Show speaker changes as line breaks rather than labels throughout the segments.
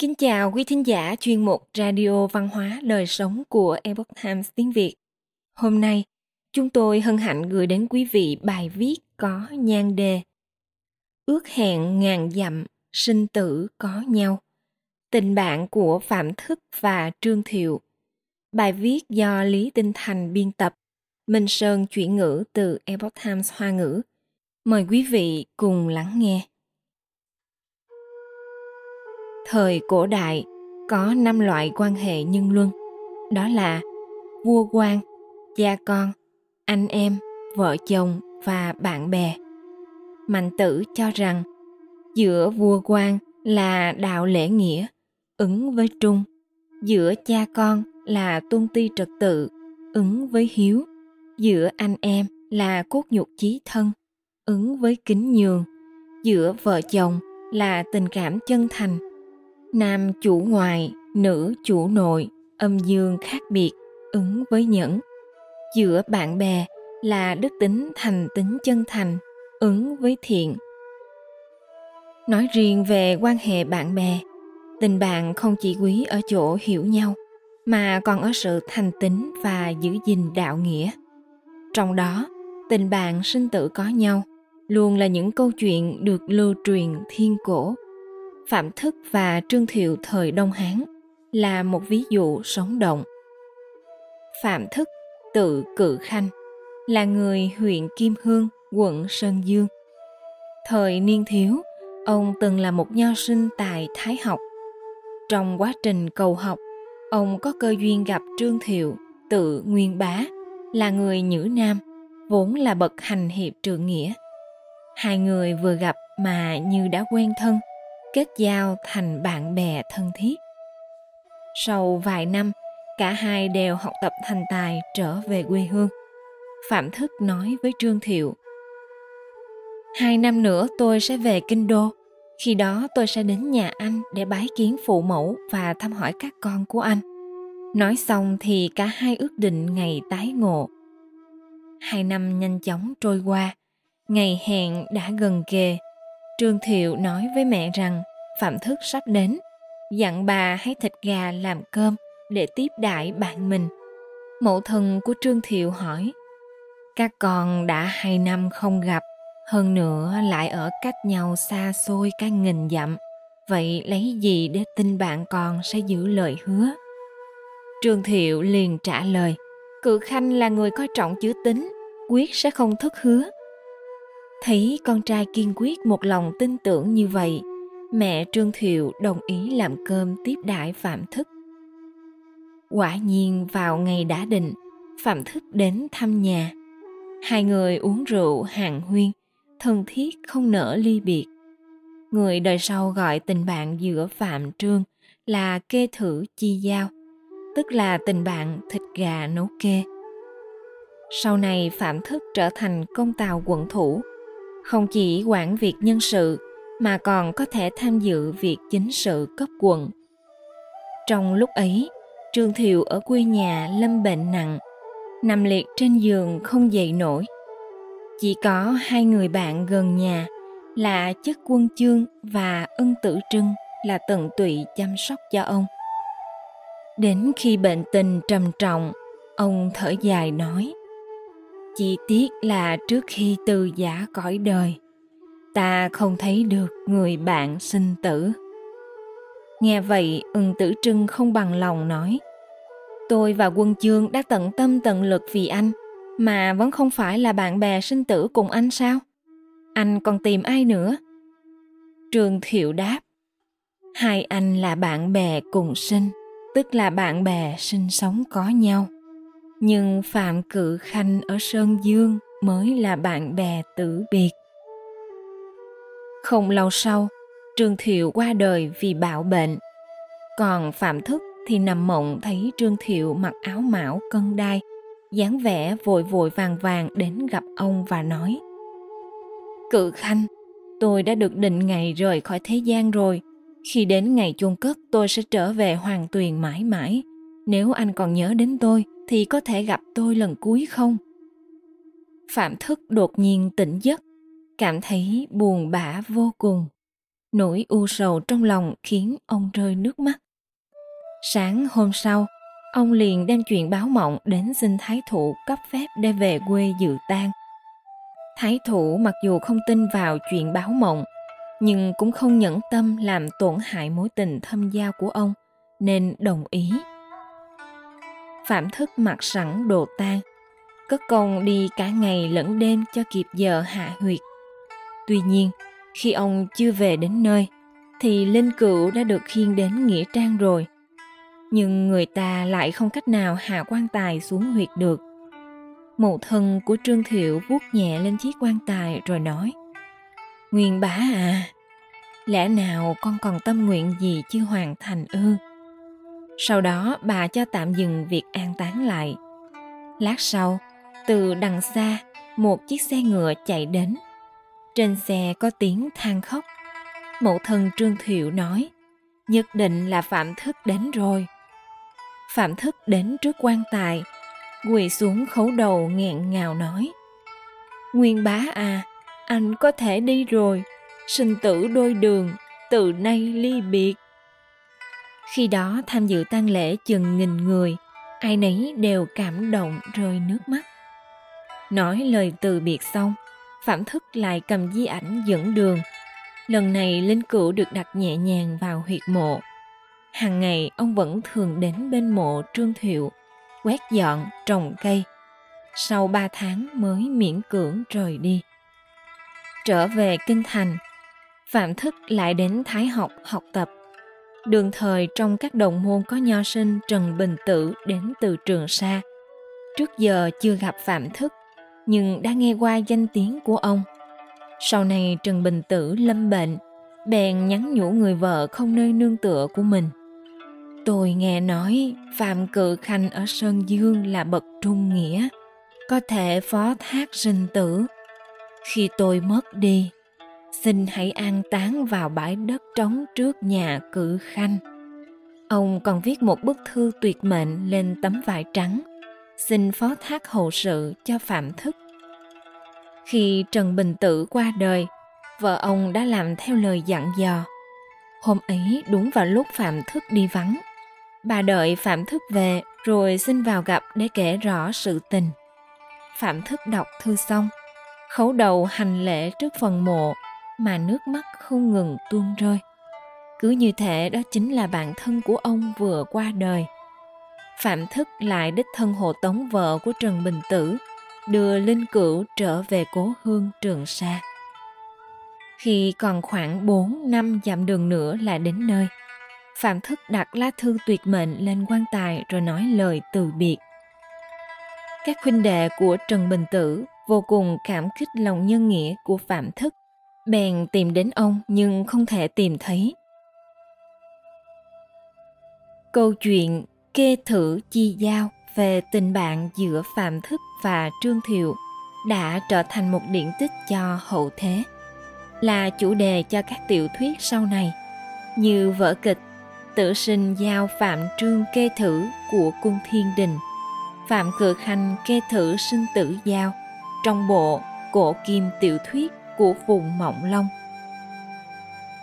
Kính chào quý thính giả chuyên mục Radio Văn hóa Đời Sống của Epoch Times tiếng Việt. Hôm nay, chúng tôi hân hạnh gửi đến quý vị bài viết có nhan đề Ước hẹn ngàn dặm, sinh tử có nhau. Tình bạn của Phạm Thức và Trương Thiệu. Bài viết do Lý Tinh Thành biên tập, Minh Sơn chuyển ngữ từ Epoch Times Hoa ngữ. Mời quý vị cùng lắng nghe. Thời cổ đại có năm loại quan hệ nhân luân, đó là vua quan, cha con, anh em, vợ chồng và bạn bè. Mạnh tử cho rằng giữa vua quan là đạo lễ nghĩa, ứng với trung, giữa cha con là tôn ti trật tự, ứng với hiếu, giữa anh em là cốt nhục chí thân, ứng với kính nhường, giữa vợ chồng là tình cảm chân thành, nam chủ ngoại nữ chủ nội, âm dương khác biệt, ứng với nhẫn giữa bạn bè là đức tính thành tính chân thành, ứng với thiện. Nói riêng về quan hệ bạn bè, tình bạn không chỉ quý ở chỗ hiểu nhau, mà còn ở sự thành tính và giữ gìn đạo nghĩa. Trong đó, tình bạn sinh tử có nhau, luôn là những câu chuyện được lưu truyền thiên cổ Phạm Thức và Trương Thiệu thời Đông Hán là một ví dụ sống động. Phạm Thức, tự Cự Khanh, là người huyện Kim Hương, quận Sơn Dương. Thời niên thiếu, ông từng là một nho sinh tại Thái học. Trong quá trình cầu học, ông có cơ duyên gặp Trương Thiệu, tự Nguyên Bá, là người Nhữ Nam, vốn là bậc hành hiệp trượng nghĩa. Hai người vừa gặp mà như đã quen thân, kết giao thành bạn bè thân thiết. Sau vài năm, cả hai đều học tập thành tài trở về quê hương. Phạm Thức nói với Trương Thiệu, Hai năm nữa tôi sẽ về Kinh Đô. Khi đó tôi sẽ đến nhà anh để bái kiến phụ mẫu và thăm hỏi các con của anh. Nói xong thì cả hai ước định ngày tái ngộ. Hai năm nhanh chóng trôi qua, ngày hẹn đã gần kề Trương Thiệu nói với mẹ rằng Phạm Thức sắp đến, dặn bà hãy thịt gà làm cơm để tiếp đãi bạn mình. Mẫu thân của Trương Thiệu hỏi, các con đã hai năm không gặp, hơn nữa lại ở cách nhau xa xôi cả nghìn dặm, vậy lấy gì để tin bạn con sẽ giữ lời hứa? Trương Thiệu liền trả lời, Cự Khanh là người coi trọng chữ tính, quyết sẽ không thất hứa thấy con trai kiên quyết một lòng tin tưởng như vậy, mẹ trương thiệu đồng ý làm cơm tiếp đãi phạm thức. Quả nhiên vào ngày đã định, phạm thức đến thăm nhà. Hai người uống rượu hàng huyên, thân thiết không nỡ ly biệt. Người đời sau gọi tình bạn giữa phạm trương là kê thử chi giao, tức là tình bạn thịt gà nấu kê. Sau này phạm thức trở thành công tàu quận thủ không chỉ quản việc nhân sự mà còn có thể tham dự việc chính sự cấp quận. Trong lúc ấy, Trương Thiệu ở quê nhà lâm bệnh nặng, nằm liệt trên giường không dậy nổi. Chỉ có hai người bạn gần nhà là chất quân chương và ân tử trưng là tận tụy chăm sóc cho ông. Đến khi bệnh tình trầm trọng, ông thở dài nói chỉ tiếc là trước khi từ giả cõi đời, ta không thấy được người bạn sinh tử. Nghe vậy ưng tử trưng không bằng lòng nói tôi và quân chương đã tận tâm tận lực vì anh mà vẫn không phải là bạn bè sinh tử cùng anh sao? Anh còn tìm ai nữa? Trường thiệu đáp hai anh là bạn bè cùng sinh tức là bạn bè sinh sống có nhau nhưng phạm cự khanh ở sơn dương mới là bạn bè tử biệt không lâu sau, Trương Thiệu qua đời vì bạo bệnh. Còn Phạm Thức thì nằm mộng thấy Trương Thiệu mặc áo mão cân đai, dáng vẻ vội vội vàng vàng đến gặp ông và nói Cự Khanh, tôi đã được định ngày rời khỏi thế gian rồi. Khi đến ngày chôn cất tôi sẽ trở về hoàng tuyền mãi mãi. Nếu anh còn nhớ đến tôi thì có thể gặp tôi lần cuối không? Phạm Thức đột nhiên tỉnh giấc, cảm thấy buồn bã vô cùng Nỗi u sầu trong lòng khiến ông rơi nước mắt. Sáng hôm sau, ông liền đem chuyện báo mộng đến xin thái thủ cấp phép để về quê dự tang. Thái thủ mặc dù không tin vào chuyện báo mộng, nhưng cũng không nhẫn tâm làm tổn hại mối tình thâm giao của ông, nên đồng ý. Phạm thức mặc sẵn đồ tang, cất công đi cả ngày lẫn đêm cho kịp giờ hạ huyệt. Tuy nhiên, khi ông chưa về đến nơi, thì linh cữu đã được khiêng đến nghĩa trang rồi. Nhưng người ta lại không cách nào hạ quan tài xuống huyệt được. Mụ thân của Trương Thiệu vuốt nhẹ lên chiếc quan tài rồi nói Nguyên bá à, lẽ nào con còn tâm nguyện gì chưa hoàn thành ư? Sau đó bà cho tạm dừng việc an táng lại. Lát sau, từ đằng xa, một chiếc xe ngựa chạy đến. Trên xe có tiếng than khóc. Mẫu thân Trương Thiệu nói, nhất định là Phạm Thức đến rồi. Phạm Thức đến trước quan tài, quỳ xuống khấu đầu nghẹn ngào nói. Nguyên bá à, anh có thể đi rồi, sinh tử đôi đường, từ nay ly biệt. Khi đó tham dự tang lễ chừng nghìn người, ai nấy đều cảm động rơi nước mắt. Nói lời từ biệt xong, Phạm Thức lại cầm di ảnh dẫn đường. Lần này linh cữu được đặt nhẹ nhàng vào huyệt mộ. Hàng ngày ông vẫn thường đến bên mộ Trương Thiệu, quét dọn, trồng cây. Sau ba tháng mới miễn cưỡng rời đi. Trở về Kinh Thành, Phạm Thức lại đến Thái học học tập. Đường thời trong các đồng môn có nho sinh Trần Bình Tử đến từ Trường Sa. Trước giờ chưa gặp Phạm Thức, nhưng đã nghe qua danh tiếng của ông. Sau này Trần Bình Tử lâm bệnh, bèn nhắn nhủ người vợ không nơi nương tựa của mình. Tôi nghe nói Phạm Cự Khanh ở Sơn Dương là bậc trung nghĩa, có thể phó thác sinh tử. Khi tôi mất đi, xin hãy an táng vào bãi đất trống trước nhà Cự Khanh. Ông còn viết một bức thư tuyệt mệnh lên tấm vải trắng, xin phó thác hậu sự cho Phạm Thức. Khi Trần Bình Tử qua đời, vợ ông đã làm theo lời dặn dò. Hôm ấy đúng vào lúc Phạm Thức đi vắng. Bà đợi Phạm Thức về rồi xin vào gặp để kể rõ sự tình. Phạm Thức đọc thư xong, khấu đầu hành lễ trước phần mộ mà nước mắt không ngừng tuôn rơi. Cứ như thể đó chính là bạn thân của ông vừa qua đời. Phạm Thức lại đích thân hộ tống vợ của Trần Bình Tử, đưa Linh Cửu trở về cố hương Trường Sa. Khi còn khoảng 4 năm dặm đường nữa là đến nơi, Phạm Thức đặt lá thư tuyệt mệnh lên quan tài rồi nói lời từ biệt. Các huynh đệ của Trần Bình Tử vô cùng cảm kích lòng nhân nghĩa của Phạm Thức, bèn tìm đến ông nhưng không thể tìm thấy. Câu chuyện kê thử chi giao về tình bạn giữa Phạm Thức và Trương Thiệu đã trở thành một điển tích cho hậu thế, là chủ đề cho các tiểu thuyết sau này, như vở kịch Tử sinh giao Phạm Trương kê thử của Cung Thiên Đình, Phạm Cự Khanh kê thử sinh tử giao trong bộ Cổ Kim tiểu thuyết của vùng Mộng Long.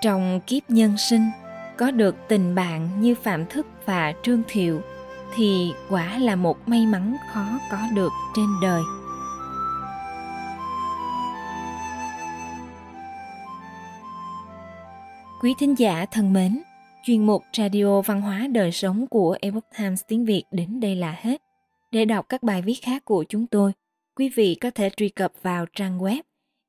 Trong kiếp nhân sinh, có được tình bạn như Phạm Thức và Trương Thiệu thì quả là một may mắn khó có được trên đời quý thính giả thân mến chuyên mục radio văn hóa đời sống của Epoch Times tiếng Việt đến đây là hết. Để đọc các bài viết khác của chúng tôi, quý vị có thể truy cập vào trang web